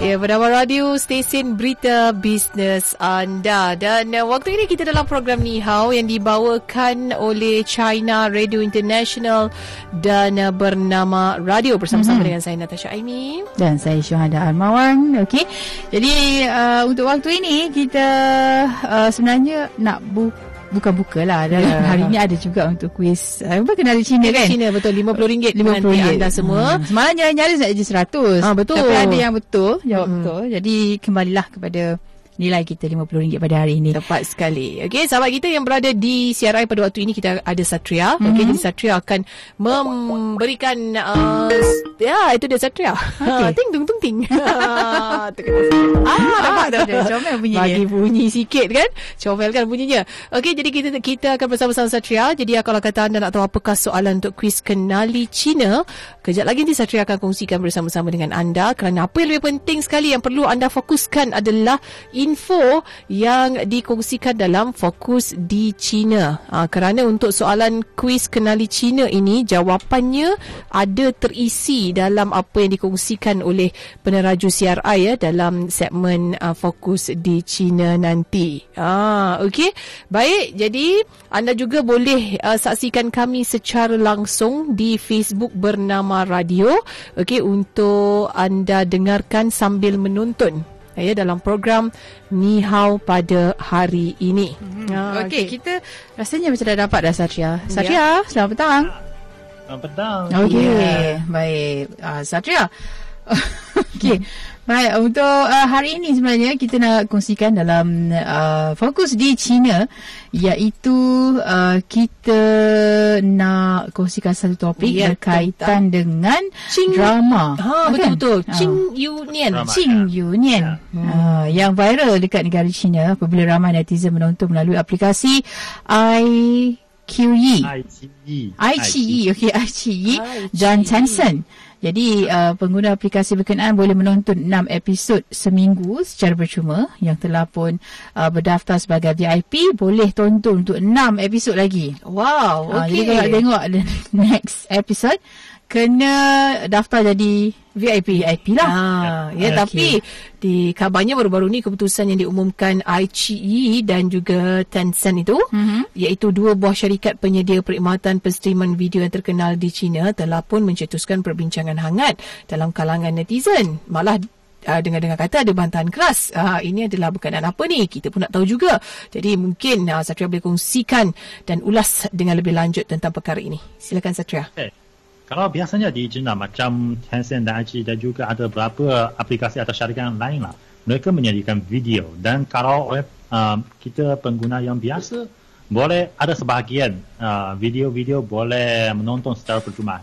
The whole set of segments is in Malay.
Ya, bernama radio stesen berita bisnes anda. Dan uh, waktu ini kita dalam program Ni Hao yang dibawakan oleh China Radio International dan uh, bernama radio bersama-sama mm-hmm. dengan saya Natasha Aimi. Dan saya Syuhada Almawan. Okey. Jadi uh, untuk waktu ini kita uh, sebenarnya nak buka buka-buka lah yeah. hari ni ada juga untuk kuis. Uh, apa kenali Cina kan? Cina betul. RM50 RM50 anda semua. Hmm. semalam nyaris nak je 100 ha, betul. Tapi ada yang betul. Jawab hmm. betul. Jadi kembalilah kepada nilai kita RM50 pada hari ini. Tepat sekali. Okey, sahabat kita yang berada di CRI pada waktu ini kita ada Satria. Mm-hmm. Okey, jadi Satria akan memberikan uh, ya, itu dia Satria. Okay. ting tung tung ting. ah, dapat dah. Comel bunyi Bagi bunyi sikit kan. Comel kan bunyinya. Okey, jadi kita kita akan bersama-sama Satria. Jadi kalau kata anda nak tahu apakah soalan untuk kuis kenali Cina, kejap lagi nanti Satria akan kongsikan bersama-sama dengan anda kerana apa yang lebih penting sekali yang perlu anda fokuskan adalah in info yang dikongsikan dalam fokus di China. Ha, kerana untuk soalan kuis kenali China ini jawapannya ada terisi dalam apa yang dikongsikan oleh peneraju CRI ya dalam segmen uh, fokus di China nanti. Ah, okey. Baik, jadi anda juga boleh uh, saksikan kami secara langsung di Facebook bernama Radio. Okey, untuk anda dengarkan sambil menonton ya dalam program Ni Hao pada hari ini. Hmm. Uh, Okey, okay. kita rasanya macam dah dapat dah Satria. Satria, ya. selamat petang. Selamat petang. Okey, yeah. baik. Uh, Satria. Okey. Baik, untuk uh, hari ini sebenarnya kita nak kongsikan dalam uh, fokus di China iaitu uh, kita nak kongsikan satu topik ya, berkaitan tentang dengan Qing, drama. Ha, betul-betul. Kan? Qing Yu Nian. Qing Yu Nian. Ya. Uh, yang viral dekat negara China apabila ramai netizen menonton melalui aplikasi i QE. IQE. IQE. Okey, IQE. Dan Tencent. Jadi uh, pengguna aplikasi berkenaan boleh menonton 6 episod seminggu secara percuma yang telah pun uh, berdaftar sebagai VIP boleh tonton untuk 6 episod lagi. Wow, uh, okay. Jadi kalau tengok the next episode kena daftar jadi VIP VIP lah. Ha, ya okay. tapi di kabarnya baru-baru ni keputusan yang diumumkan iQIYI dan juga Tencent itu mm-hmm. iaitu dua buah syarikat penyedia perkhidmatan penstreaman video yang terkenal di China telah pun mencetuskan perbincangan hangat dalam kalangan netizen. Malah uh, dengar-dengar kata ada bantahan keras. Uh, ini adalah berkenaan apa ni? Kita pun nak tahu juga. Jadi mungkin uh, Satria boleh kongsikan dan ulas dengan lebih lanjut tentang perkara ini. Silakan Satria. Okay. Kalau biasanya di China macam Tencent dan IG dan juga ada beberapa aplikasi atau syarikat yang lain lah. Mereka menyediakan video dan kalau oleh uh, kita pengguna yang biasa boleh ada sebahagian uh, video-video boleh menonton secara percuma.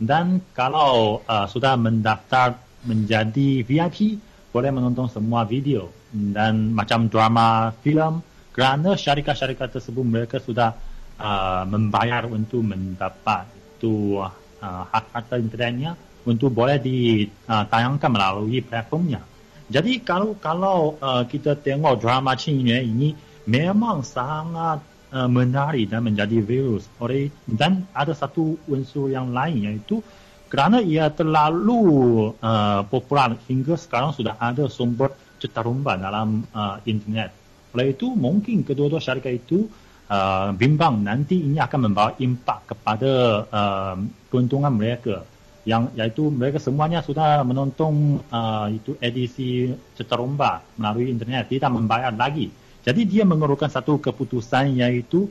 Dan kalau uh, sudah mendaftar menjadi VIP boleh menonton semua video dan macam drama, filem kerana syarikat-syarikat tersebut mereka sudah uh, membayar untuk mendapat itu uh, hak-hak internetnya untuk boleh ditayangkan melalui platformnya. Jadi kalau kalau uh, kita tengok drama Qingyuan ini memang sangat uh, menarik dan menjadi virus. Oleh dan ada satu unsur yang lain iaitu kerana ia terlalu uh, popular hingga sekarang sudah ada sumber cetarumba dalam uh, internet. Oleh itu mungkin kedua-dua syarikat itu uh, bimbang nanti ini akan membawa impak kepada uh, keuntungan mereka. Yang iaitu mereka semuanya sudah menonton uh, itu edisi cetarumba melalui internet tidak membayar lagi. Jadi dia mengeluarkan satu keputusan iaitu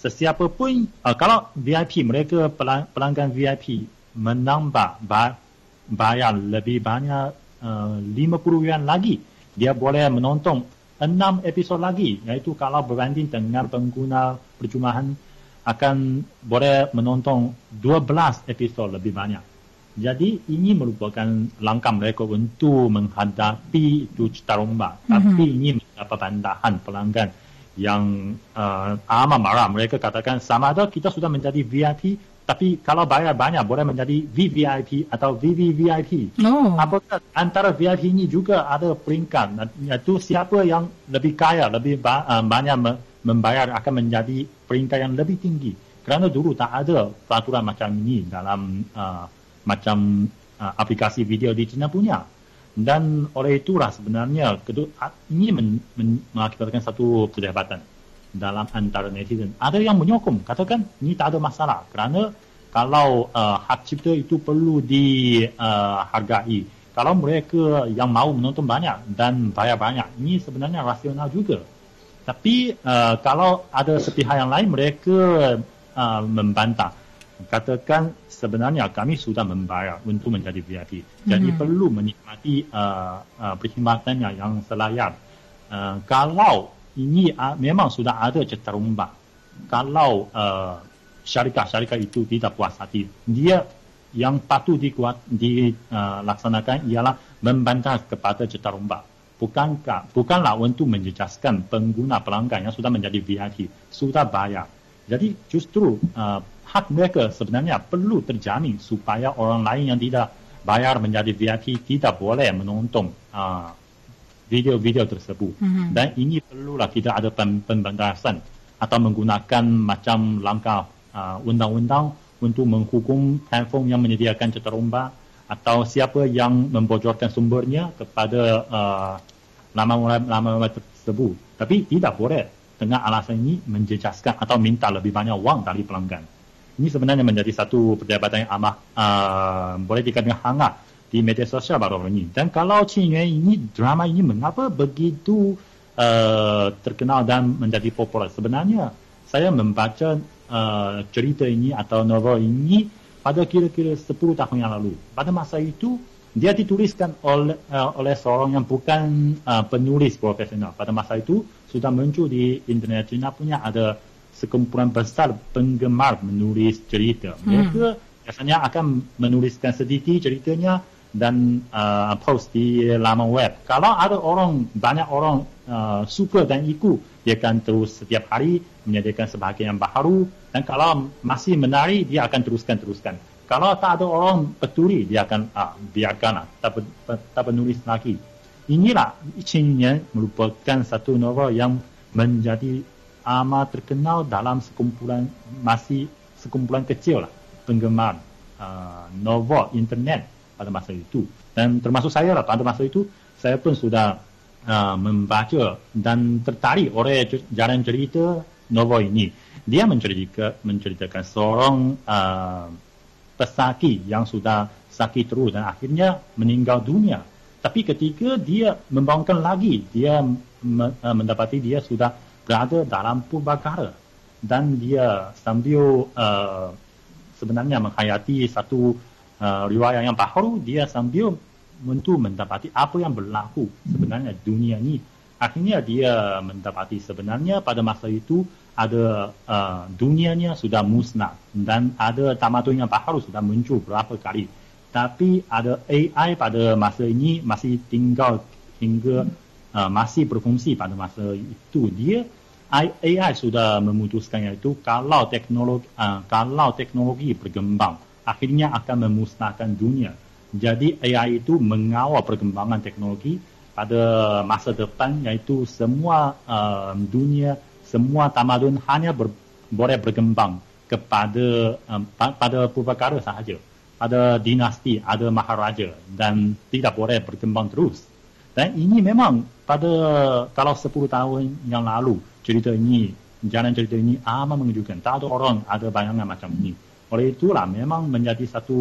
sesiapa pun uh, kalau VIP mereka pelanggan VIP menambah bayar lebih banyak uh, 50 yuan lagi dia boleh menonton enam episod lagi iaitu kalau berbanding dengan pengguna percumaan akan boleh menonton 12 episod lebih banyak. Jadi ini merupakan langkah mereka untuk menghadapi itu cita romba. Mm-hmm. Tapi ini mendapat bandahan pelanggan yang uh, amat marah. Mereka katakan sama ada kita sudah menjadi VIP Tapi kalau bayar banyak boleh menjadi VVIP atau VVVIP. Oh. Apakah antara VIP ini juga ada peringkat iaitu siapa yang lebih kaya, lebih uh, banyak me- membayar akan menjadi peringkat yang lebih tinggi. Kerana dulu tak ada peraturan macam ini dalam uh, macam uh, aplikasi video di China punya. Dan oleh itulah sebenarnya ini men, men, mengakibatkan satu perdebatan dalam antara netizen. Ada yang menyokong, katakan ini tak ada masalah kerana kalau uh, hak cipta itu perlu dihargai. Uh, kalau mereka yang mahu menonton banyak dan bayar banyak, ini sebenarnya rasional juga. Tapi uh, kalau ada sepihak yang lain, mereka uh, membantah. Katakan sebenarnya kami sudah membayar untuk menjadi VIP. Jadi mm-hmm. perlu menikmati uh, uh, perkhidmatannya yang selayak. Uh, kalau ini uh, memang sudah ada cerita rumba. Kalau uh, syarikat-syarikat itu tidak puas hati, dia yang patut dikuat, dilaksanakan uh, ialah membantah kepada cerita rumba. Bukankah, bukanlah untuk menjejaskan pengguna pelanggan yang sudah menjadi VIP, sudah bayar. Jadi justru uh, hak mereka sebenarnya perlu terjamin supaya orang lain yang tidak bayar menjadi VIP tidak boleh menonton uh, video-video tersebut. Mm-hmm. Dan ini perlulah kita ada pembatasan atau menggunakan macam langkah uh, undang-undang untuk menghukum handphone yang menyediakan cerita atau siapa yang membocorkan sumbernya kepada uh, laman-laman tersebut. Tapi tidak boleh dengan alasan ini menjejaskan atau minta lebih banyak wang dari pelanggan. Ini sebenarnya menjadi satu perdebatan yang amat uh, boleh dikatakan hangat di media sosial baru ini. Dan kalau Qin Yuan ini, drama ini mengapa begitu uh, terkenal dan menjadi popular? Sebenarnya saya membaca uh, cerita ini atau novel ini pada kira-kira 10 tahun yang lalu. Pada masa itu, dia dituliskan oleh, uh, oleh seorang yang bukan uh, penulis profesional. Pada masa itu, sudah muncul di internet China punya ada sekumpulan besar penggemar menulis cerita. Mereka hmm. biasanya akan menuliskan sedikit ceritanya dan uh, post di laman web. Kalau ada orang, banyak orang uh, suka dan ikut, dia akan terus setiap hari menyediakan sebahagian yang baru. Dan kalau masih menarik, dia akan teruskan-teruskan. Kalau tak ada orang peduli, dia akan uh, biarkan, uh, tak, tak penulis lagi. Inilah Qin merupakan satu novel yang menjadi amat terkenal dalam sekumpulan masih sekumpulan kecil lah penggemar uh, novel internet pada masa itu. Dan termasuk saya lah pada masa itu saya pun sudah uh, membaca dan tertarik oleh jalan cerita novel ini. Dia menceritakan, menceritakan seorang uh, pesakit yang sudah sakit terus dan akhirnya meninggal dunia. Tapi ketika dia membangunkan lagi dia uh, mendapati dia sudah berada dalam purbakara dan dia sambil uh, sebenarnya menghayati satu uh, riwayat yang baru dia sambil untuk mendapati apa yang berlaku sebenarnya dunia ini akhirnya dia mendapati sebenarnya pada masa itu ada uh, dunianya sudah musnah dan ada tamadun yang baru sudah muncul berapa kali. Tapi ada AI pada masa ini masih tinggal hingga uh, masih berfungsi pada masa itu. Dia AI sudah memutuskan itu kalau teknologi uh, kalau teknologi berkembang akhirnya akan memusnahkan dunia. Jadi AI itu mengawal perkembangan teknologi pada masa depan yaitu semua uh, dunia semua tamadun hanya ber, boleh berkembang kepada um, pada purbakara sahaja pada dinasti ada maharaja dan tidak boleh berkembang terus. Dan ini memang pada kalau 10 tahun yang lalu cerita ini, jalan cerita ini amat mengejutkan. Tak ada orang ada bayangan macam ini. Oleh itulah memang menjadi satu,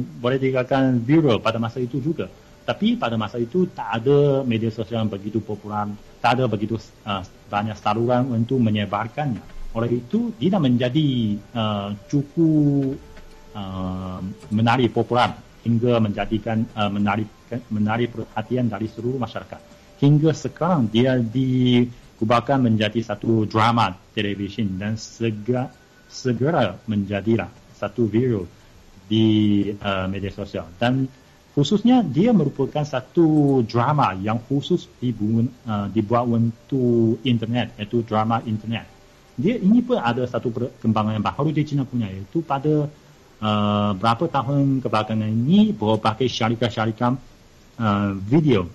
boleh dikatakan viral pada masa itu juga. Tapi pada masa itu tak ada media sosial yang begitu popular, tak ada begitu uh, banyak saluran untuk menyebarkannya. Oleh itu, tidak menjadi uh, cukup uh, menarik popular hingga menjadikan uh, menarik menarik perhatian dari seluruh masyarakat. Hingga sekarang dia di kubahkan menjadi satu drama televisyen dan segera, segera menjadilah satu viral di uh, media sosial. Dan khususnya dia merupakan satu drama yang khusus dibuat, uh, dibuat untuk internet iaitu drama internet. Dia ini pun ada satu perkembangan yang baru di China punya iaitu pada uh, berapa tahun kebelakangan ini berbagai syarikat-syarikat uh, video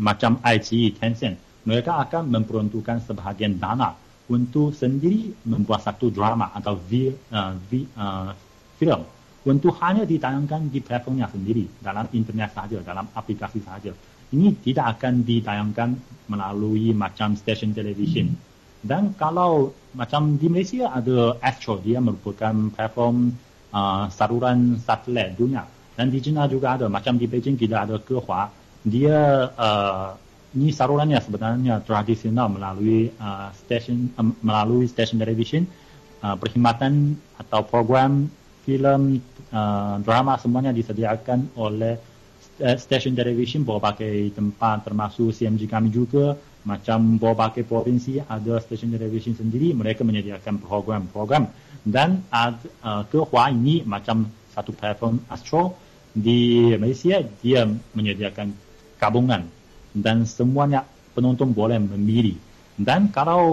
macam ITE, Tencent, mereka akan memperuntukkan sebahagian dana untuk sendiri membuat satu drama atau vi, uh, vi, uh, film untuk hanya ditayangkan di platformnya sendiri dalam internet sahaja, dalam aplikasi sahaja. Ini tidak akan ditayangkan melalui macam stesen televisyen. Hmm. Dan kalau macam di Malaysia ada Astro, dia merupakan platform uh, saluran satelit dunia. Dan di China juga ada, macam di Beijing kita ada Kehua, dia uh, ini salurannya sebenarnya tradisional melalui uh, stesen uh, melalui stesen televisyen uh, perkhidmatan atau program filem uh, drama semuanya disediakan oleh stesen televisyen berbagai tempat termasuk CMG kami juga. Macam berbagai provinsi ada stesen televisyen sendiri. Mereka menyediakan program-program dan ad, uh, Kehua ini macam satu platform Astro di Malaysia dia menyediakan gabungan dan semuanya penonton boleh memilih. Dan kalau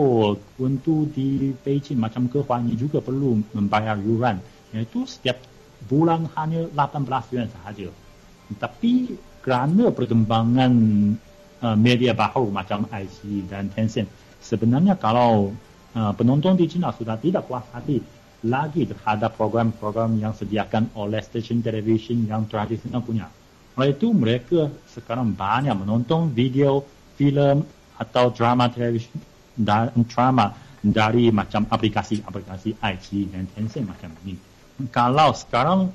untuk di Beijing macam Kehuani juga perlu membayar yuran, iaitu setiap bulan hanya 18 yuan sahaja. Tapi kerana perkembangan uh, media baru macam IC dan Tencent, sebenarnya kalau uh, penonton di China sudah tidak puas hati lagi terhadap program-program yang sediakan oleh stesen televisyen yang tradisional punya. Oleh itu mereka sekarang banyak menonton video, filem atau drama televisyen dan drama dari macam aplikasi-aplikasi IT dan Tencent macam ini. Kalau sekarang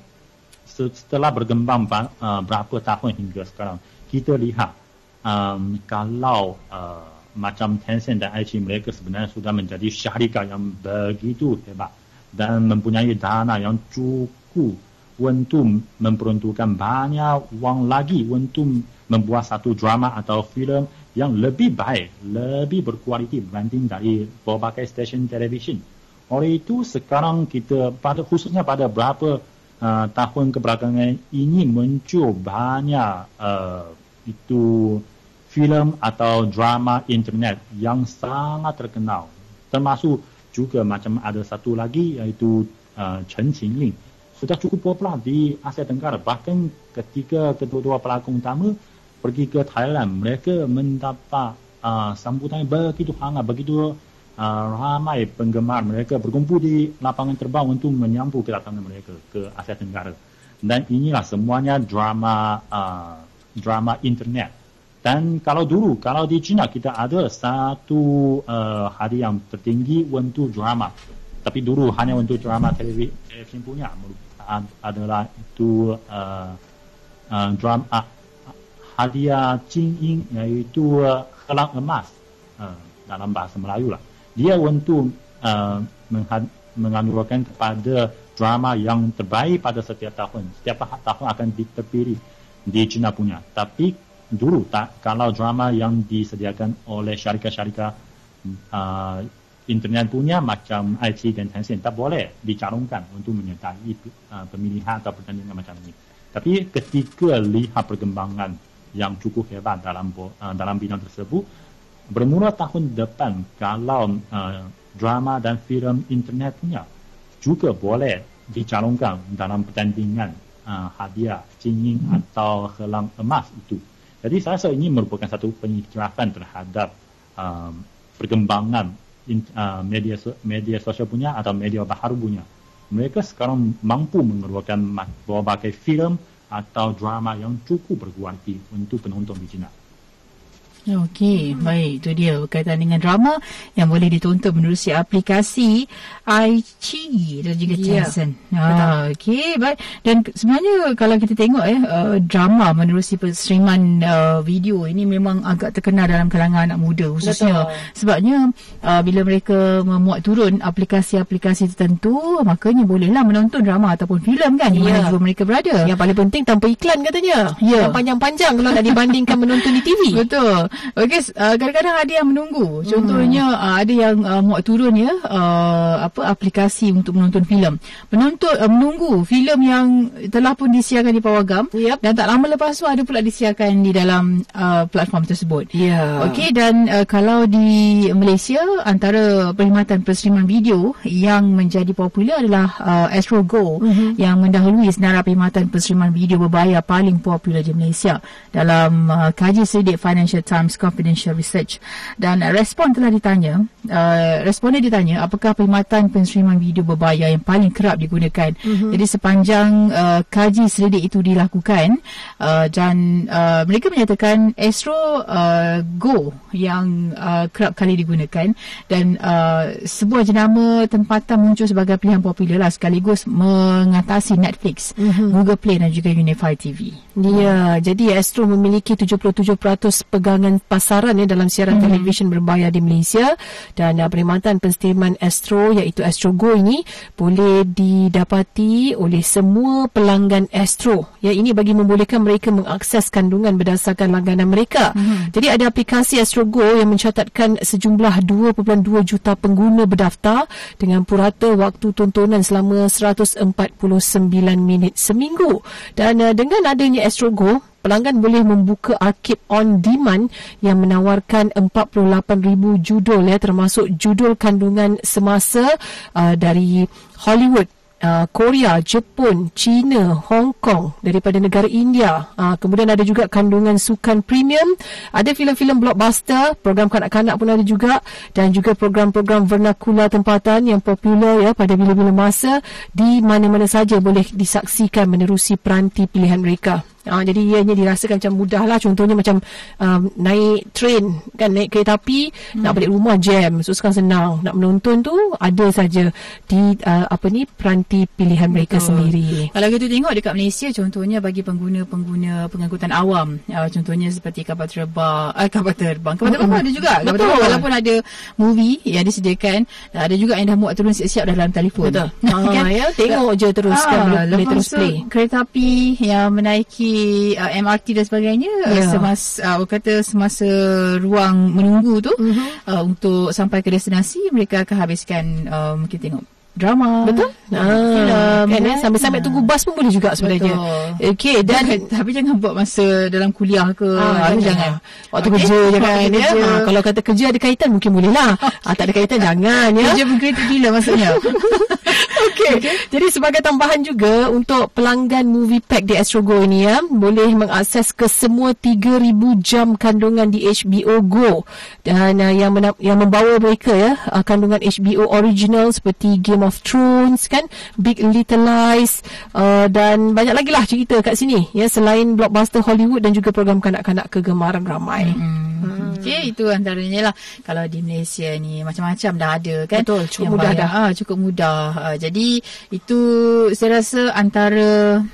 setelah berkembang uh, berapa tahun hingga sekarang, kita lihat um, kalau uh, macam Tencent dan IT mereka sebenarnya sudah menjadi syarikat yang begitu hebat dan mempunyai dana yang cukup untuk memperuntukkan banyak wang lagi untuk membuat satu drama atau filem yang lebih baik, lebih berkualiti berbanding dari berbagai stesen televisyen. Oleh itu sekarang kita pada khususnya pada beberapa uh, tahun kebelakangan ini muncul banyak uh, itu filem atau drama internet yang sangat terkenal. Termasuk juga macam ada satu lagi iaitu uh, Chen Qingling sudah cukup popular di Asia Tenggara. Bahkan ketika kedua-dua pelakon utama pergi ke Thailand, mereka mendapat uh, sambutan yang begitu hangat, begitu uh, ramai penggemar mereka berkumpul di lapangan terbang untuk menyambut kedatangan mereka ke Asia Tenggara. Dan inilah semuanya drama uh, drama internet. Dan kalau dulu, kalau di China kita ada satu uh, hari yang tertinggi untuk drama. Tapi dulu hanya untuk drama televisyen punya adalah itu uh, uh, drum uh, hadiah Jingyin iaitu uh, helang emas uh, dalam bahasa Melayu lah. Dia untuk uh, menganugerahkan kepada drama yang terbaik pada setiap tahun. Setiap tahun akan terpilih di China punya. Tapi dulu tak kalau drama yang disediakan oleh syarikat-syarikat uh, internet punya macam IT dan Tencent tak boleh dicalonkan untuk menyertai uh, pemilihan atau pertandingan macam ini. Tapi ketika lihat perkembangan yang cukup hebat dalam uh, dalam bidang tersebut, bermula tahun depan kalau uh, drama dan filem internet punya juga boleh dicalonkan dalam pertandingan uh, hadiah Jingyin hmm. atau helang emas itu. Jadi saya rasa ini merupakan satu pengiktirafan terhadap um, perkembangan uh, media media sosial punya atau media baharu punya. Mereka sekarang mampu mengeluarkan berbagai filem atau drama yang cukup berkualiti untuk penonton di China. Okey, hmm. baik. Itu dia berkaitan dengan drama yang boleh ditonton menerusi aplikasi iQIYI dan juga yeah. Tencent. Ah, Okey, baik. Dan sebenarnya kalau kita tengok eh uh, drama menerusi streaman uh, video ini memang agak terkenal dalam kalangan anak muda khususnya Betul. sebabnya uh, bila mereka memuat turun aplikasi-aplikasi tertentu makanya bolehlah menonton drama ataupun filem kan di mana yeah. mereka berada. Yang paling penting tanpa iklan katanya. Yeah. Yang panjang-panjang kalau nak dibandingkan menonton di TV. Betul. Okey, uh, kadang-kadang ada yang menunggu. Contohnya hmm. uh, ada yang uh, muat turun ya uh, apa aplikasi untuk menonton filem. Menonton uh, menunggu filem yang telah pun disiarkan di Pawagam Yep. dan tak lama lepas tu ada pula disiarkan di dalam uh, platform tersebut. Ya. Okey dan uh, kalau di Malaysia antara perkhidmatan perseriman video yang menjadi popular adalah uh, Astro Go mm-hmm. yang mendahului senarai perkhidmatan perseriman video berbayar paling popular di Malaysia dalam uh, kaji sedik Financial Times Confidential Research dan respon telah ditanya uh, responden ditanya apakah perkhidmatan perseriman video berbayar yang paling kerap digunakan mm-hmm. jadi sepanjang uh, kaji sedik itu dilakukan uh, dan uh, mereka menyatakan Astro uh, Go yang uh, kerap kali digunakan dan uh, sebuah jenama tempatan muncul sebagai pilihan popular lah sekaligus mengatasi Netflix, mm-hmm. Google Play dan juga Unify TV. Ya, jadi Astro memiliki 77% pegangan pasaran ya dalam siaran hmm. televisyen berbayar di Malaysia dan uh, perkhidmatan penstiman Astro iaitu Astro Go ini boleh didapati oleh semua pelanggan Astro. Ya, ini bagi membolehkan mereka mengakses kandungan berdasarkan langganan mereka. Hmm. Jadi ada aplikasi Astro Go yang mencatatkan sejumlah 2.2 juta pengguna berdaftar dengan purata waktu tontonan selama 149 minit seminggu. Dan uh, dengan adanya Astro Go, pelanggan boleh membuka arcade on demand yang menawarkan 48,000 judul ya termasuk judul kandungan semasa uh, dari Hollywood Uh, Korea, Jepun, China, Hong Kong daripada negara India. Uh, kemudian ada juga kandungan sukan premium, ada filem-filem blockbuster, program kanak-kanak pun ada juga dan juga program-program vernacular tempatan yang popular ya pada bila-bila masa di mana-mana saja boleh disaksikan menerusi peranti pilihan mereka. Uh, jadi ianya dirasakan macam mudah lah. Contohnya macam um, naik train kan Naik kereta api hmm. Nak balik rumah jam. So sekarang senang. Nak menonton tu Ada saja Di uh, apa ni Peranti pilihan mereka Betul. sendiri. Kalau kita tengok dekat Malaysia contohnya bagi pengguna-pengguna pengangkutan awam uh, contohnya seperti kapal terbang uh, kapal terbang. Kapal terbang ada juga. Kapal Betul. terbang walaupun ada movie yang disediakan ada juga yang dah muat turun siap-siap dalam telefon. Betul. Ah, ya, Tengok je terus kan boleh, terus play. kereta api yang menaiki uh, MRT dan sebagainya Ya. yeah. semasa uh, kata semasa ruang menunggu tu Mhm. uh-huh. uh, untuk sampai ke destinasi mereka akan habiskan uh, mungkin tengok drama Betul ah, ah, filem kan, eh? Sambil-sambil tunggu bas pun boleh juga sebenarnya. Okey dan tapi jangan buat masa dalam kuliah ke Ah, ah, jangan. jangan Waktu Okey? kerja kan Waktu ya. kerja. Ha, kalau kata kerja ada kaitan mungkin boleh lah. ha, tak ada kaitan jangan ya. kerja kreatif gila maksudnya Okey. Okay. Jadi sebagai tambahan juga untuk pelanggan Movie Pack di Astro Go ini ya, boleh mengakses ke semua 3000 jam kandungan di HBO Go dan uh, yang mena- yang membawa mereka ya uh, kandungan HBO original seperti Game of Thrones kan, Big Little Lies uh, dan banyak lagi lah cerita kat sini ya selain blockbuster Hollywood dan juga program kanak-kanak kegemaran ramai. Hmm. Okey, itu antaranya lah. Kalau di Malaysia ni macam-macam dah ada kan. Betul, cukup Yang mudah bayar. dah. Ah, cukup mudah. Ah, jadi itu saya rasa antara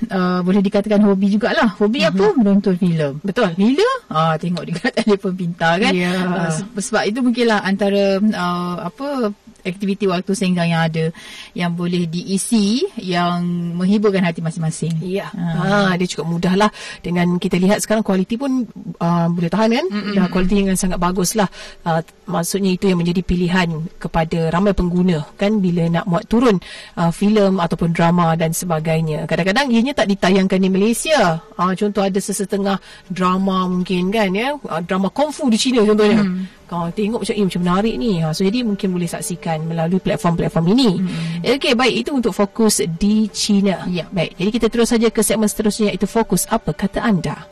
uh, boleh dikatakan hobi jugalah. Hobi Mhm. apa? Menonton filem. Betul. Bila? Ah, tengok dekat telefon pintar kan. Ya. Ah, se- sebab itu mungkinlah antara uh, apa aktiviti waktu senggang yang ada yang boleh diisi yang menghiburkan hati masing-masing. Ya, Ah. ha. dia cukup mudah lah dengan kita lihat sekarang kualiti pun uh, boleh tahan kan Mm-mm. dah kualiti yang sangat bagus lah uh, maksudnya itu yang menjadi pilihan kepada ramai pengguna kan bila nak muat turun uh, filem ataupun drama dan sebagainya kadang-kadang ianya tak ditayangkan di Malaysia uh, contoh ada sesetengah drama mungkin kan ya uh, drama kungfu di China contohnya Mm. Kau tengok macam eh, macam menarik ni. Ha, so jadi mungkin boleh saksikan melalui platform-platform ini. Mm. okey baik. Itu untuk fokus di China. Ya. baik. Jadi kita terus saja ke segmen seterusnya iaitu fokus apa kata anda?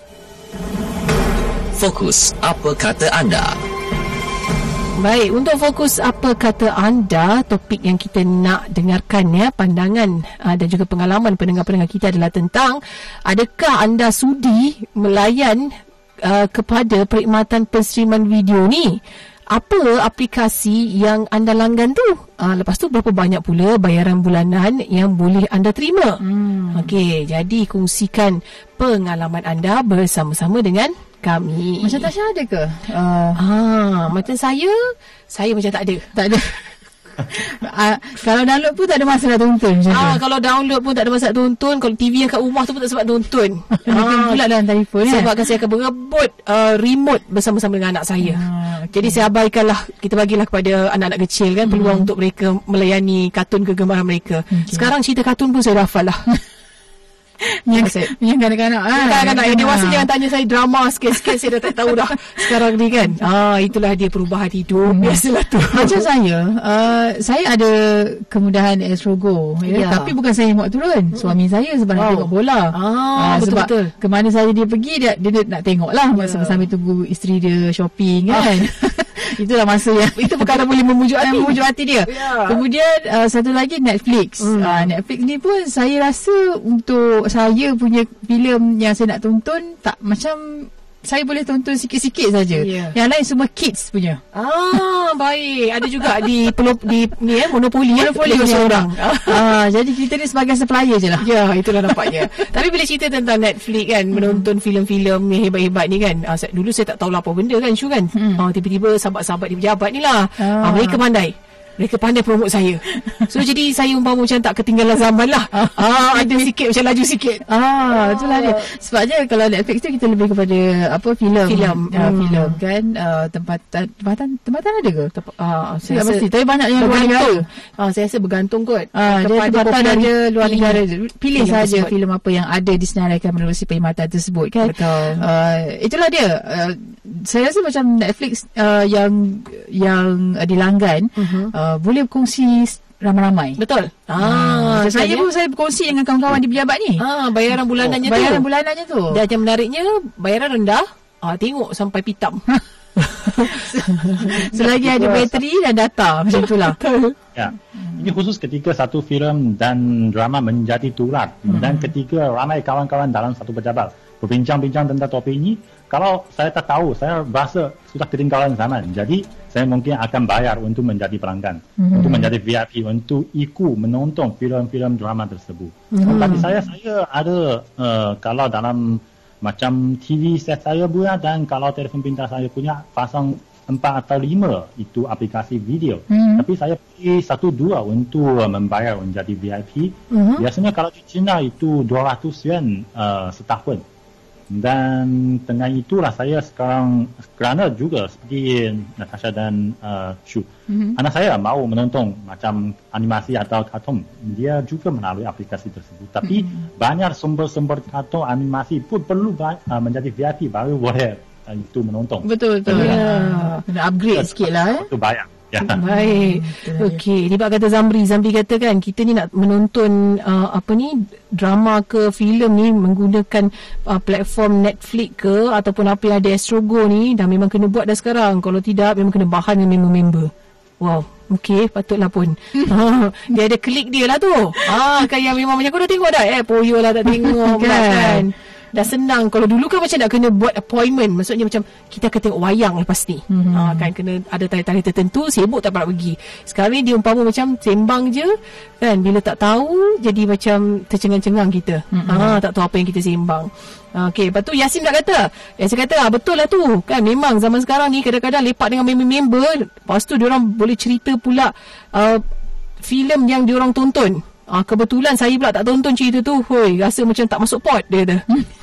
Fokus, apa kata anda? Baik, untuk fokus apa kata anda, topik yang kita nak dengarkan ya, pandangan uh, dan juga pengalaman pendengar-pendengar kita adalah tentang adakah anda sudi melayan uh, kepada perkhidmatan penseriman video ni? Apa aplikasi yang anda langgan tu? Uh, lepas tu berapa banyak pula bayaran bulanan yang boleh anda terima? Hmm. Okey, jadi kongsikan pengalaman anda bersama-sama dengan kami. Macam Tasha ada ke? Uh, Ah, macam saya, saya macam tak ada. tak ada. Ah, kalau download pun tak ada masa nak tonton macam Ah, tu. kalau download pun tak ada masa nak tonton. Kalau TV yang kat rumah tu pun tak sempat tonton. Kan pula dalam telefon kan. Sebab kan saya akan berebut uh, remote bersama-sama dengan anak saya. Ah, okey. Jadi saya abaikanlah, kita bagilah kepada anak-anak kecil kan peluang untuk mereka melayani kartun kegemaran mereka. Sekarang cerita kartun pun saya dah hafal lah. Yang, kanak-kanak ah. Kadang-kadang yang dewasa Ah. jangan tanya saya drama sikit-sikit saya dah tak tahu dah sekarang ni kan. Ah itulah dia perubahan hidup. Biasalah tu. Macam saya, uh, saya ada kemudahan Astrogo. Ya? Ya. Tapi bukan saya yang buat turun. Suami saya sebab nak Wow. tengok bola. Ah, sebab betul-betul. ke mana saya dia pergi, dia, dia nak tengok lah. Ya. Sambil-sambil tunggu isteri dia shopping kan. Itulah masa yang Itu perkara boleh memujuk hati. memujuk hati dia. Ya. Kemudian uh, satu lagi Netflix. Hmm. Uh, Netflix ni pun saya rasa untuk saya punya filem yang saya nak tonton tak macam saya boleh tonton sikit-sikit saja. Ya. Yang lain semua kids punya. Ah, baik. Ada juga di pelop, di ni eh monopoli eh Monopoli seorang. ah, jadi kita ni sebagai supplier je lah. Ya, itulah nampaknya. Tapi bila cerita tentang Netflix kan, menonton filem-filem yang hebat-hebat ni kan, ah, dulu saya tak tahu lah apa benda kan, Syu kan. Ah, tiba-tiba sahabat-sahabat di pejabat ni lah. Ah. Ah. mereka pandai. Mereka pandai promote saya. So jadi saya umpama macam tak ketinggalan zaman lah. Ah, ada sikit macam laju sikit. Ah, itulah dia. Sebabnya kalau Netflix tu kita lebih kepada apa filem. Filem. Ah, Hmm. filem kan uh, tempatan tempatan tempatan ada ke? Ah, Tak pasti. Tapi banyak yang luar negara. Ah, saya rasa bergantung kot. Ah, dia tempatan ada luar negara. Pilih saja filem apa yang ada disenaraikan menerusi perkhidmatan tersebut kan. Betul. Uh, itulah dia. Uh, saya rasa macam Netflix uh, yang yang uh, dilanggan Mhm. uh, boleh berkongsi ramai-ramai. Betul. Ah, Ah, saya pun saya berkongsi dengan kawan-kawan di pejabat ni. Ah, bayaran bulanannya tu. Bayaran bulanannya tu. Dan yang menariknya, bayaran rendah. Ah, tengok sampai pitam. Selagi ada bateri dan data macam itulah. Ya. Ini khusus ketika satu filem dan drama menjadi tular dan ketika ramai kawan-kawan dalam satu pejabat berbincang-bincang tentang topik ini, kalau saya tak tahu, saya rasa sudah ketinggalan zaman. Jadi saya mungkin akan bayar untuk menjadi pelanggan, untuk menjadi VIP, untuk ikut menonton filem-filem drama tersebut. Tapi saya saya ada uh, kalau dalam macam TV set saya punya dan kalau telefon pintar saya punya pasang empat atau lima itu aplikasi video. Hmm. Tapi saya pilih satu dua untuk membayar menjadi VIP. Mhm. Biasanya kalau di China itu 200 yuan uh, setahun. Dan dengan itulah saya sekarang kerana juga seperti Natasha dan uh, Shu. Mhm. Anak saya mau menonton macam animasi atau kartun. Dia juga melalui aplikasi tersebut. Tapi banyak sumber-sumber kartun animasi pun perlu uh, menjadi VIP baru boleh uh, itu menonton. Betul betul. Ya. Kena upgrade sikit lah eh. Itu bayar. Ya. Baik. Okey, ni bab kata Zamri, Zamri kata kan kita ni nak menonton uh, apa ni drama ke filem ni menggunakan uh, platform Netflix ke ataupun apa yang ada Astrogo ni dah memang kena buat dah sekarang. Kalau tidak memang kena bahan dengan member-member. Wow. Okey, patutlah pun. ha, dia ada klik dia lah tu. Ah, kan yang memang macam kau dah tengok dah. Eh, poyo lah tak tengok Kan. kan. Dah senang. Kalau dulu kan macam nak kena buat appointment. Maksudnya macam kita akan tengok wayang lepas ni. Mm-hmm. Ha, kan kena ada tarikh-tarikh tertentu. Sibuk tak dapat pergi. Sekarang ni dia umpama macam sembang je. Kan bila tak tahu jadi macam tercengang-cengang kita. Mm-hmm. Ha, tak tahu apa yang kita sembang. Ha, Okey, lepas tu Yasin tak kata. Yasin kata ah, betul lah tu. Kan memang zaman sekarang ni kadang-kadang lepak dengan member-member. Lepas tu diorang boleh cerita pula uh, filem yang diorang tonton. Ah, kebetulan saya pula tak tonton cerita tu. Hoi, rasa macam tak masuk pot dia kata.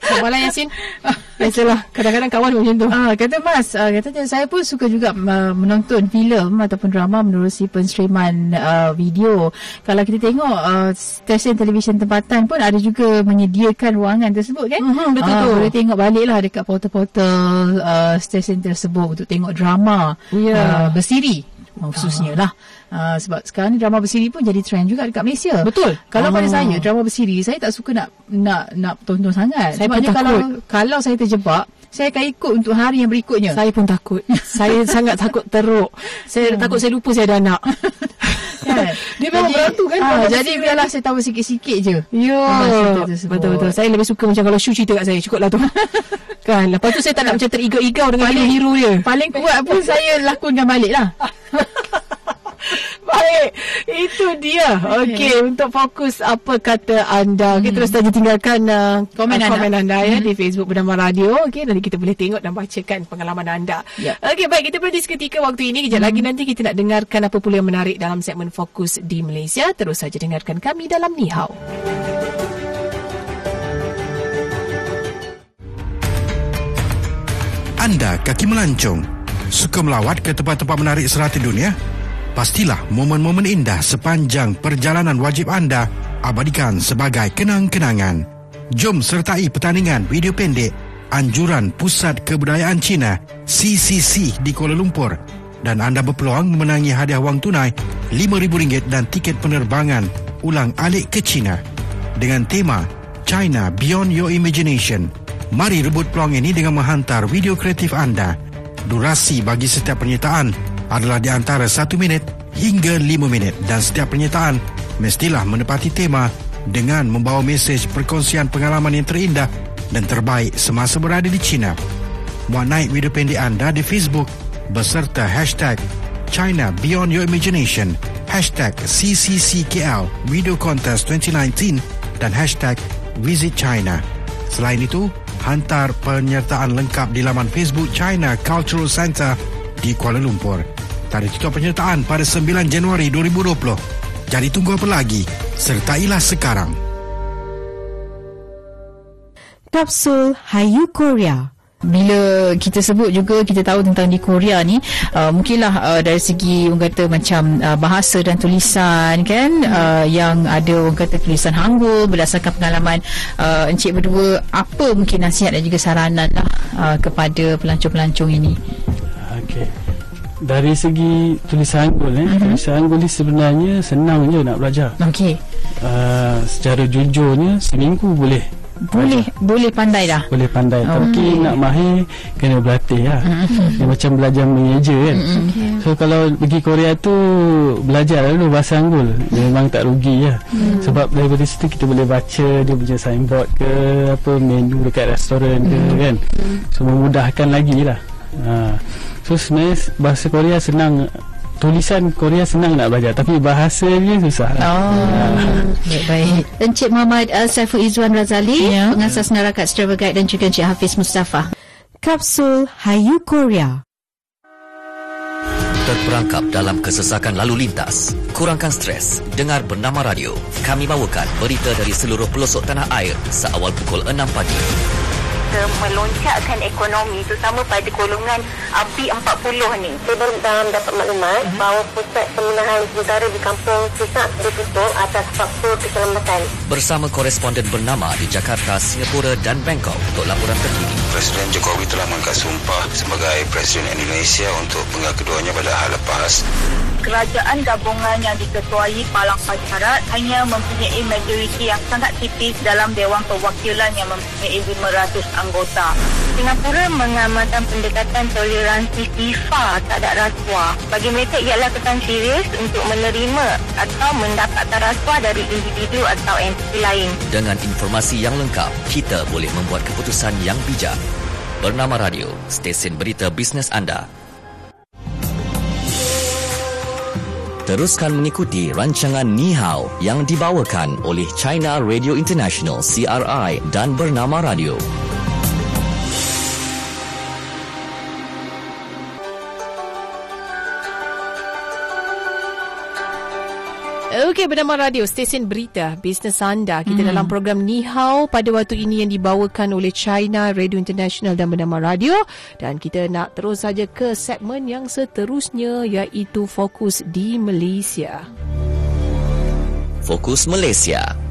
Sama lah Yasin. Biasalah, kadang-kadang kawan macam tu. Ah, kata Mas, ah, katanya saya pun suka juga uh, menonton filem ataupun drama menerusi penstreaman uh, video. Kalau kita tengok uh, stesen televisyen tempatan pun ada juga menyediakan ruangan tersebut kan? Mhm, betul Ah, tu. Boleh tengok baliklah dekat portal-portal uh, stesen tersebut untuk tengok drama Ya. uh, bersiri khususnya lah. Uh, sebab sekarang ni drama bersiri pun jadi trend juga dekat Malaysia. Betul. Kalau pada Ah. saya drama bersiri saya tak suka nak nak nak tonton sangat. Saya pun Sebabnya kalau takut. kalau saya terjebak, saya akan ikut untuk hari yang berikutnya. Saya pun takut. saya sangat takut teruk. Saya takut saya lupa saya ada anak. kan? Dia memang berantu kan, Ah, jadi bersiri. biarlah saya tahu sikit-sikit je. Ya, tersebut. betul-betul. Saya lebih suka macam kalau Shu cerita kat saya. Cukuplah tu. kan, lepas tu saya tak nak macam terigau-igau dengan Paling- hero dia. Paling kuat pun saya lakonkan balik lah. Baik. Itu dia. Okey, untuk fokus apa kata anda. Okey, terus saja tinggalkan uh, Komen uh, anda. komen anda ya di Facebook Bernama Radio. Okey, nanti kita boleh tengok dan bacakan pengalaman anda. Ya. Okey, baik. Kita berhenti seketika waktu ini. Kejap lagi nanti kita nak dengarkan apa pula yang menarik dalam segmen Fokus di Malaysia. Terus saja dengarkan kami dalam Nihau. Anda kaki melancong, suka melawat ke tempat-tempat menarik serata dunia? Pastilah momen-momen indah sepanjang perjalanan wajib anda abadikan sebagai kenang-kenangan. Jom sertai pertandingan video pendek Anjuran Pusat Kebudayaan Cina CCC di Kuala Lumpur dan anda berpeluang memenangi hadiah wang tunai RM5,000 dan tiket penerbangan ulang alik ke China dengan tema China Beyond Your Imagination. Mari rebut peluang ini dengan menghantar video kreatif anda. Durasi bagi setiap penyertaan adalah di antara 1 minit hingga 5 minit dan setiap penyertaan mestilah menepati tema dengan membawa mesej perkongsian pengalaman yang terindah dan terbaik semasa berada di China. Muat naik video pendek anda di Facebook beserta hashtag China Beyond Your Imagination, hashtag CCCKL Video Contest 2019 dan hashtag Visit China. Selain itu, hantar penyertaan lengkap di laman Facebook China Cultural Centre di Kuala Lumpur. Tarikh tutup penyertaan pada 9 Januari 2020. Jadi tunggu apa lagi? Sertailah sekarang. Kapsul Hayu Korea. Bila kita sebut juga kita tahu tentang di Korea ni uh, mungkinlah uh, dari segi orang kata macam uh, bahasa dan tulisan kan uh, yang ada orang kata tulisan Hangul berdasarkan pengalaman uh, encik berdua apa mungkin nasihat dan juga saranan lah uh, kepada pelancong-pelancong ini Okey. Dari segi tulisan Hangul eh, Mhm. tulisan Hangul ni sebenarnya senang je nak belajar. okey. Uh, secara jujurnya seminggu boleh. Boleh boleh pandai dah. Boleh pandai. Oh, tapi nak mahir kena berlatih lah. Dia macam belajar mengeja kan? So kalau pergi Korea tu belajar dulu bahasa Anggul memang tak rugi lah sebab daripada situ kita boleh baca dia punya signboard ke apa menu dekat restoran ke kan? So memudahkan lagi lah. Ha. So sebenarnya bahasa Korea senang tulisan Korea senang nak belajar tapi bahasa dia susah lah Oh, baik-baik. Encik Muhammad uh, Saiful Izzuan Razali, Ya. pengasas Narakat Travel Guide dan juga Encik Hafiz Mustafa. Kapsul Hayu Korea. Terperangkap dalam kesesakan lalu lintas. Kurangkan stres. Dengar Bernama Radio. Kami bawakan berita dari seluruh pelosok tanah air seawal pukul 6 pagi. Kita melonjakkan ekonomi terutama pada golongan API 40 ni. Saya baru dalam dapat maklumat uh-huh. bahawa pusat pemenahan sementara di kampung Sisak ditutup atas faktor keselamatan. Bersama koresponden bernama di Jakarta, Singapura dan Bangkok untuk laporan terkini. Presiden Jokowi telah mengangkat sumpah sebagai Presiden Indonesia untuk penggal keduanya pada hal lepas. Kerajaan gabungan yang diketuai Palang Pacarat hanya mempunyai majoriti yang sangat tipis dalam Dewan Perwakilan yang mempunyai 500 anggota. Singapura mengamalkan pendekatan toleransi FIFA terhadap rasuah. Bagi mereka ialah kesan serius untuk menerima atau mendapatkan rasuah dari individu atau entiti lain. Dengan informasi yang lengkap, kita boleh membuat keputusan yang bijak. Bernama Radio, stesen berita bisnes anda. Teruskan mengikuti rancangan Ni Hao yang dibawakan oleh China Radio International CRI dan Bernama Radio. Okey, bernama radio stesen berita bisnes anda. Kita hmm. dalam program Ni Hao pada waktu ini yang dibawakan oleh China Radio International dan bernama radio dan kita nak terus saja ke segmen yang seterusnya iaitu fokus di Malaysia. Fokus Malaysia.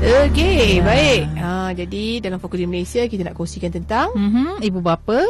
Okey, baik. Ha, jadi dalam fokus di Malaysia kita nak kongsikan tentang Mm-hmm, ibu bapa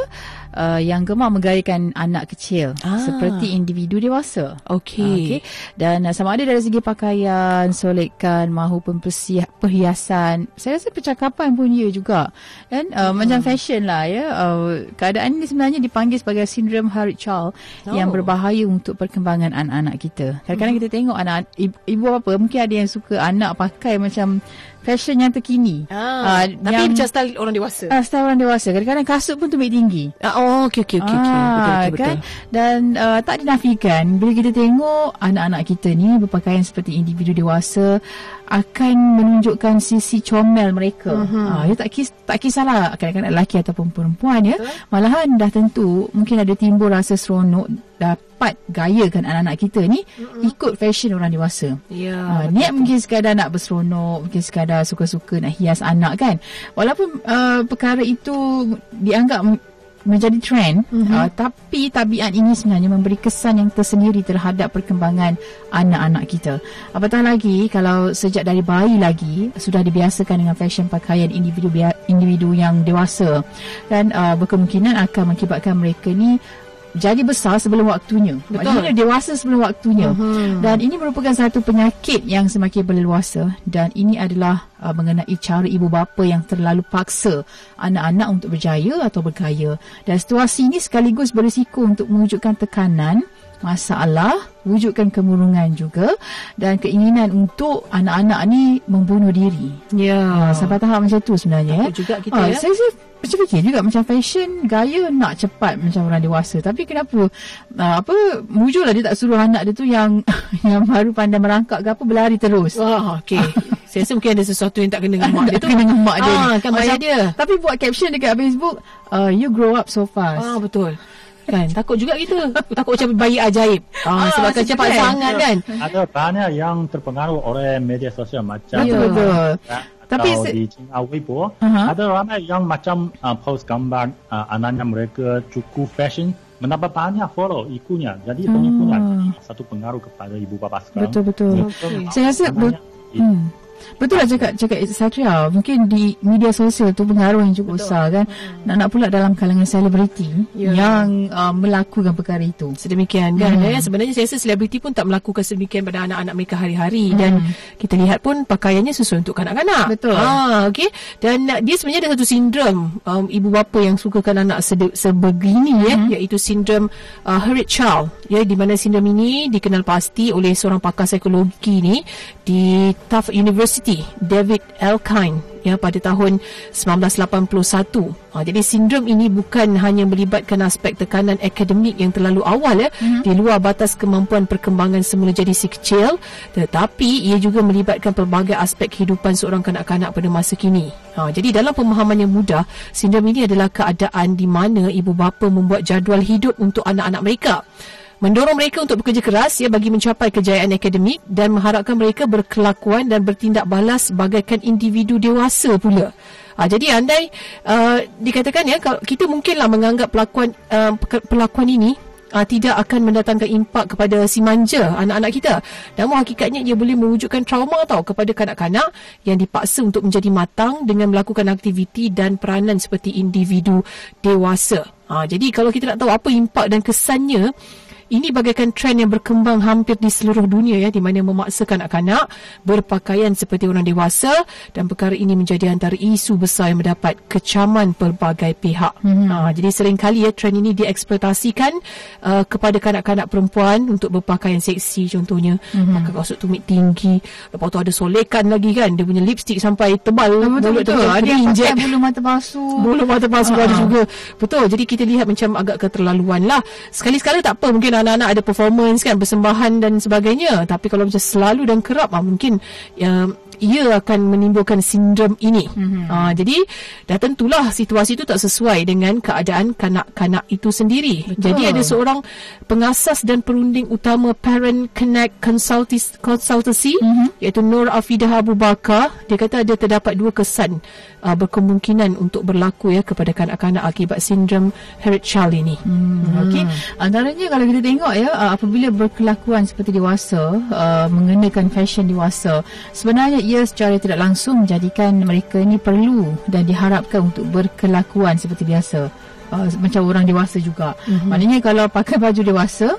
uh, yang gemar menggairkan anak kecil Ah. seperti individu dewasa. Okey. okay. Dan uh, sama ada dari segi pakaian, solekan maupun persi- perhiasan. Saya rasa percakapan pun ya juga. Dan uh, Hmm. macam fashion lah ya. Uh, keadaan ini sebenarnya dipanggil sebagai sindrom Harit Child Oh. yang berbahaya untuk perkembangan anak-anak kita. Kadang-kadang Hmm. kita tengok anak ibu, ibu bapa mungkin ada yang suka anak pakai macam fashion yang terkini. Ah, tapi yang, macam style orang dewasa. Ah, style orang dewasa. Kadang-kadang kasut pun tumit tinggi. Ah, oh, okey okey okey. Ah, Betul betul kan? betul. Dan uh, tak dinafikan bila kita tengok anak-anak kita ni berpakaian seperti individu dewasa akan menunjukkan sisi comel mereka. Uh-huh. Uh, tak kis tak kisahlah kanak-kanak lelaki ataupun perempuan ya. Malahan dah tentu mungkin ada timbul rasa seronok dapat gayakan anak-anak kita ni uh-huh. ikut fashion orang dewasa. Ya. Uh, niat mungkin sekadar nak berseronok, mungkin sekadar suka-suka nak hias anak kan. Walaupun uh, perkara itu dianggap menjadi trend, mm-hmm. uh, tapi tabiat ini sebenarnya memberi kesan yang tersendiri terhadap perkembangan anak-anak kita. Apatah lagi kalau sejak dari bayi lagi sudah dibiasakan dengan fashion pakaian individu individu yang dewasa dan uh, berkemungkinan akan mengakibatkan mereka ni jadi besar sebelum waktunya. Betul. Maksudnya dewasa sebelum waktunya. Mhm. Dan ini merupakan satu penyakit yang semakin berleluasa dan ini adalah uh, mengenai cara ibu bapa yang terlalu paksa anak-anak untuk berjaya atau bergaya. Dan situasi ini sekaligus berisiko untuk mewujudkan tekanan masalah, wujudkan kemurungan juga dan keinginan untuk anak-anak ni membunuh diri. Ya. Ha, sampai tahap macam tu sebenarnya. Takut juga kita, Ah, ya. Saya, saya macam fikir juga macam fashion gaya nak cepat macam orang dewasa tapi kenapa uh, apa muncullah dia tak suruh anak dia tu yang yang baru pandai merangkak ke apa berlari terus Wah, okey. Saya rasa mungkin ada sesuatu yang tak kena dengan mak dia tu. kena dengan mak dia Ah, kan Macam- dia. tapi buat caption dekat Facebook uh, you grow up so fast Ah, betul. Kan, takut juga kita. Takut macam bayi ajaib. Ah, Ah, sebab kan cepat kan? sangat kan. Ada banyak yang terpengaruh oleh media sosial macam betul Ya. betul Ya, Tapi atau se- di China Weibo Aha. ada ramai yang macam uh, post gambar uh, anaknya mereka cukup fashion mendapat banyak follow ikutnya jadi pengikutnya Ah. satu pengaruh kepada ibu bapa sekarang betul betul Mereka saya rasa hmm. Betul lah cakap cakap Satria. Mungkin di media sosial tu pengaruh yang cukup besar kan. Nak nak pula dalam kalangan selebriti Ya. yang uh, melakukan perkara itu. Sedemikian kan Hmm. ya. Sebenarnya saya rasa selebriti pun tak melakukan sedemikian pada anak-anak mereka hari-hari dan kita lihat pun pakaiannya sesuai untuk kanak-kanak. Hmm. Betul. Ah, okey. Dan uh, dia sebenarnya ada satu sindrom um, ibu bapa yang sukakan anak sede- sebegini ya Hmm. iaitu sindrom uh, Hurrit Child ya di mana sindrom ini dikenal pasti oleh seorang pakar psikologi ni di Tufts University David Elkine ya pada tahun 1981. Ha, jadi sindrom ini bukan hanya melibatkan aspek tekanan akademik yang terlalu awal ya mm-hmm. di luar batas kemampuan perkembangan semula jadi si kecil tetapi ia juga melibatkan pelbagai aspek kehidupan seorang kanak-kanak pada masa kini. Ha, jadi dalam pemahaman yang mudah, sindrom ini adalah keadaan di mana ibu bapa membuat jadual hidup untuk anak-anak mereka mendorong mereka untuk bekerja keras ya bagi mencapai kejayaan akademik dan mengharapkan mereka berkelakuan dan bertindak balas bagaikan individu dewasa pula. Ha, jadi andai uh, dikatakan ya kita mungkinlah menganggap pelakuan uh, pe- pelakuan ini uh, tidak akan mendatangkan impak kepada si manja anak-anak kita. Namun hakikatnya ia boleh mewujudkan trauma tau kepada kanak-kanak yang dipaksa untuk menjadi matang dengan melakukan aktiviti dan peranan seperti individu dewasa. Ha, jadi kalau kita nak tahu apa impak dan kesannya ini bagaikan trend yang berkembang hampir di seluruh dunia ya di mana memaksa kanak-kanak berpakaian seperti orang dewasa dan perkara ini menjadi antara isu besar yang mendapat kecaman pelbagai pihak. Hmm. Ha, jadi seringkali ya trend ini dieksploitasikan uh, kepada kanak-kanak perempuan untuk berpakaian seksi contohnya hmm. pakai kasut tumit tinggi lepas tu ada solekan lagi kan dia punya lipstick sampai tebal betul mulut betul. tebal, Ada pakai bulu mata palsu. Bulu mata palsu Ah, ada juga. Betul. Jadi kita lihat macam agak keterlaluan lah. Sekali-sekala tak apa. Mungkin anak-anak ada performance kan. Persembahan dan sebagainya. Tapi kalau macam selalu dan kerap ah, mungkin ya, ia akan menimbulkan sindrom ini. Mm-hmm. Ah, jadi dah tentulah situasi itu tak sesuai dengan keadaan kanak-kanak itu sendiri. Betul. Jadi ada seorang pengasas dan perunding utama Parent Connect Consultis- Consultancy mm-hmm. iaitu Nur Afidah Abu Bakar. Dia kata ada terdapat dua kesan uh, berkemungkinan untuk berlaku ya kepada kanak-kanak akibat sindrom Hurrit Child ini. Hmm. Okey. Antaranya kalau kita tengok ya uh, apabila berkelakuan seperti dewasa uh, mengenakan fashion dewasa sebenarnya ia secara tidak langsung menjadikan mereka ini perlu dan diharapkan untuk berkelakuan seperti biasa. Uh, macam orang dewasa juga. Mm-hmm. Maknanya kalau pakai baju dewasa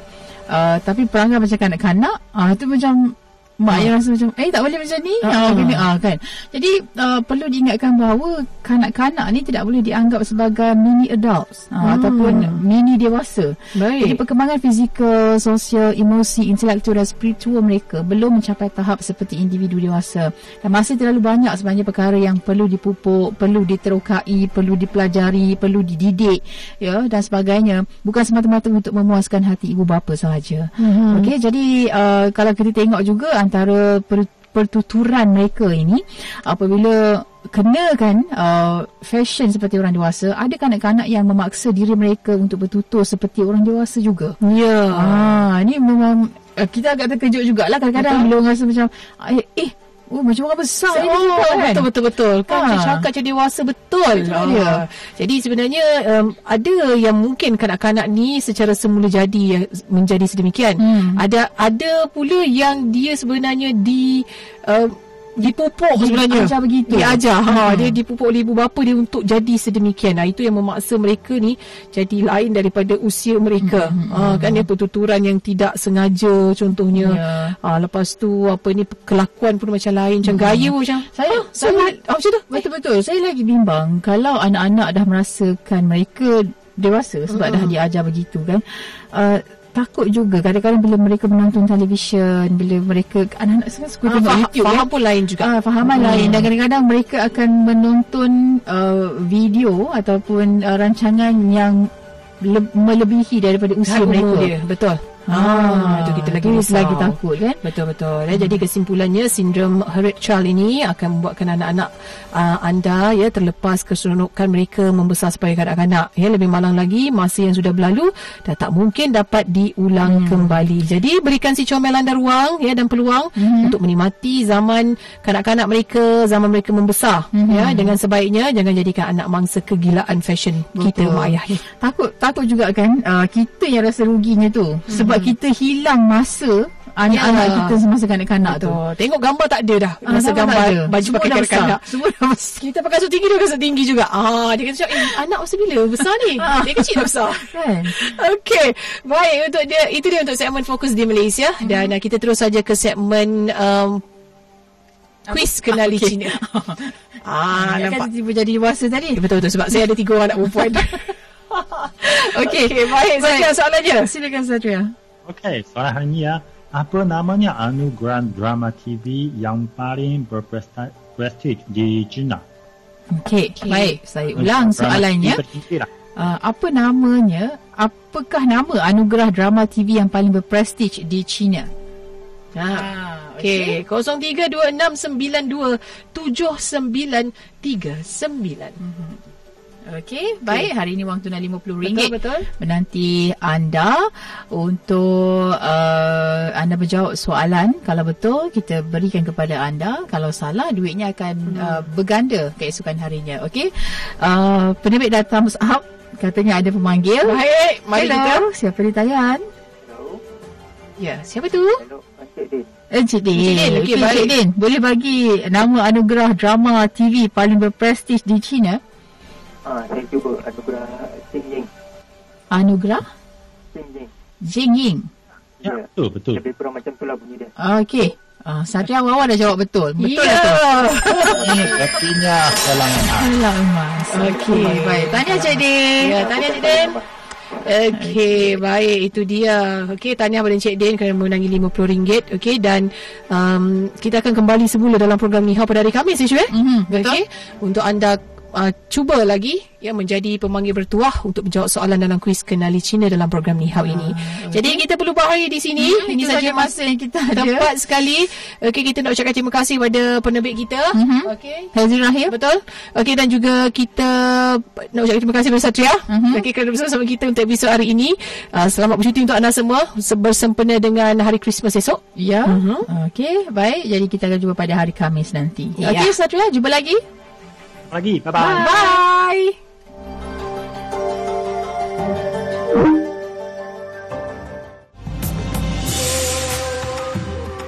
uh, tapi perangai macam kanak-kanak uh, itu macam mak yang rasa macam eh tak boleh macam ni. Ah. ah, kena ah kan. Jadi uh, perlu diingatkan bahawa kanak-kanak ni tidak boleh dianggap sebagai mini adults ah, ataupun mini dewasa. Baik. jadi perkembangan fizikal sosial emosi intelektual dan spiritual mereka belum mencapai tahap seperti individu dewasa. Dan masih terlalu banyak sebenarnya perkara yang perlu dipupuk perlu diterokai perlu dipelajari perlu dididik ya dan sebagainya. Bukan semata-mata untuk memuaskan hati ibu bapa sahaja. Mhm. okey jadi uh, kalau kita tengok juga antara per, pertuturan mereka ini apabila kenakan uh, fashion seperti orang dewasa ada kanak-kanak yang memaksa diri mereka untuk bertutur seperti orang dewasa juga Ya. Ah, ni memang uh, kita agak terkejut jugalah kadang-kadang bila orang rasa macam eh, eh oh macam orang besar ni Oh, kan. betul betul betul. Kan Ha. dia cakap macam dewasa betul. Dia. Jadi sebenarnya um, ada yang mungkin kanak-kanak ni secara semula jadi yang menjadi sedemikian. Hmm. Ada ada pula yang dia sebenarnya di um, dipupuk sebenarnya. Diajar begitu. Diajar. Ha, Hmm. dia dipupuk oleh ibu bapa dia untuk jadi sedemikian. Nah, itu yang memaksa mereka ni jadi lain daripada usia mereka. Hmm, Ha, kan dia pertuturan yang tidak sengaja contohnya. Ya. Ah, lepas tu apa ni kelakuan pun macam lain macam gaya pun macam Saya ah, saya ah, macam tu. Betul-betul. Saya lagi bimbang kalau anak-anak dah merasakan mereka dewasa sebab dah diajar begitu kan. Uh, takut juga kadang-kadang bila mereka menonton televisyen, bila mereka anak-anak sekarang suka Ah, tengok faham, YouTube faham kan. pun lain juga. Ah, fahaman Hmm. lain dan kadang-kadang mereka akan menonton uh, video ataupun uh, rancangan yang le- melebihi daripada usia Dan mereka. dia, betul. Ah, itu kita lagi risau. lagi takut kan. Betul betul. Ya, jadi kesimpulannya sindrom Hurried Child ini akan membuatkan anak-anak uh, anda ya terlepas keseronokan mereka membesar sebagai kanak-kanak. Ya lebih malang lagi masa yang sudah berlalu dah tak mungkin dapat diulang kembali. Jadi berikan si comel anda ruang ya dan peluang untuk menikmati zaman kanak-kanak mereka, zaman mereka membesar ya dengan sebaiknya jangan jadikan anak mangsa kegilaan fashion kita Betul. mak ayah. Takut takut juga kan uh, kita yang rasa ruginya tu sebab kita hilang masa anak-anak Ya. kita semasa kanak-kanak tu. Tengok gambar tak ada dah. Ah, Masa gambar gambar baju Semua pakai kanak-kanak. Semua dah besar. Kita pakai kasut tinggi dia pakai kasut tinggi juga. Ah, dia kata eh, anak masa bila besar ni? Ah. Dia kecil dah besar. Kan? Okey. Baik, untuk dia itu dia untuk segmen fokus di Malaysia dan uh, kita terus saja ke segmen um, quiz kenali Okey. Cina. ah, Kan nampak. tiba jadi dewasa tadi. Eh, betul betul sebab saya ada tiga orang anak perempuan. Okey, okay, baik. Saya soalannya. Silakan Satria. Okey, soalan hari ni ya. Apa namanya anugerah drama TV yang paling berprestij di China? Okey, okay. baik. Saya ulang Drama soalannya. Uh, apa namanya? Apakah nama anugerah drama TV yang paling berprestij di China? Ah, Okey, 0326927939. Okey, baik. Hari ini wang tunai RM50. Betul betul. menanti anda untuk uh, anda menjawab soalan kalau betul kita berikan kepada anda kalau salah duitnya akan hmm. uh, berganda keesokan harinya okey uh, penerbit dah thumbs up katanya ada pemanggil Baik, mari Hello, kita. siapa di talian Ya, siapa tu? Encik Din. Encik Din, okey, baik. Encik Din, boleh bagi nama anugerah drama TV paling berprestij di China? Ah, saya cuba anugerah Sing Ying. Anugerah Sing Ying. Jing Ying. Ya, betul, betul. Lebih kurang macam tu lah bunyi dia. Okey. Ah, Satria Wawa dah jawab betul. Betul ya. lah tu. Ini artinya kalangan A. Alah emas. Okey. Baik. Tanya Cik Din. Ya, tanya Cik Din. Okey, baik itu dia. Okey, tahniah pada Encik Din kerana menangi RM50. Okey dan um, kita akan kembali semula dalam program Ni Hao pada hari Khamis isu eh. Mhm, betul. Okey, untuk anda uh, cuba lagi ya menjadi pemanggil bertuah untuk menjawab soalan dalam kuis kenali Cina dalam program Ni Hao ini. Jadi kita perlu buat di sini. Hmm, ini saja masa yang kita ada. Tepat sekali. Okey, kita nak ucapkan terima kasih kepada penerbit kita. Mhm. Okey. Hazir Rahim. Betul. Okey dan juga kita nak ucapkan terima kasih kepada Satria. Mhm. Okey kerana bersama kita untuk episod hari ini. Uh, selamat bercuti untuk anda semua se- bersempena dengan hari Christmas esok. Ya. Mhm. Okey, baik. Jadi kita akan jumpa pada hari Khamis nanti. Ya. Okey, Satria, jumpa lagi. Lagi, bye-bye. Bye.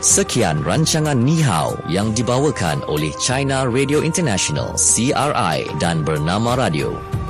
Sekian rancangan Ni Hao yang dibawakan oleh China Radio International CRI dan Bernama Radio.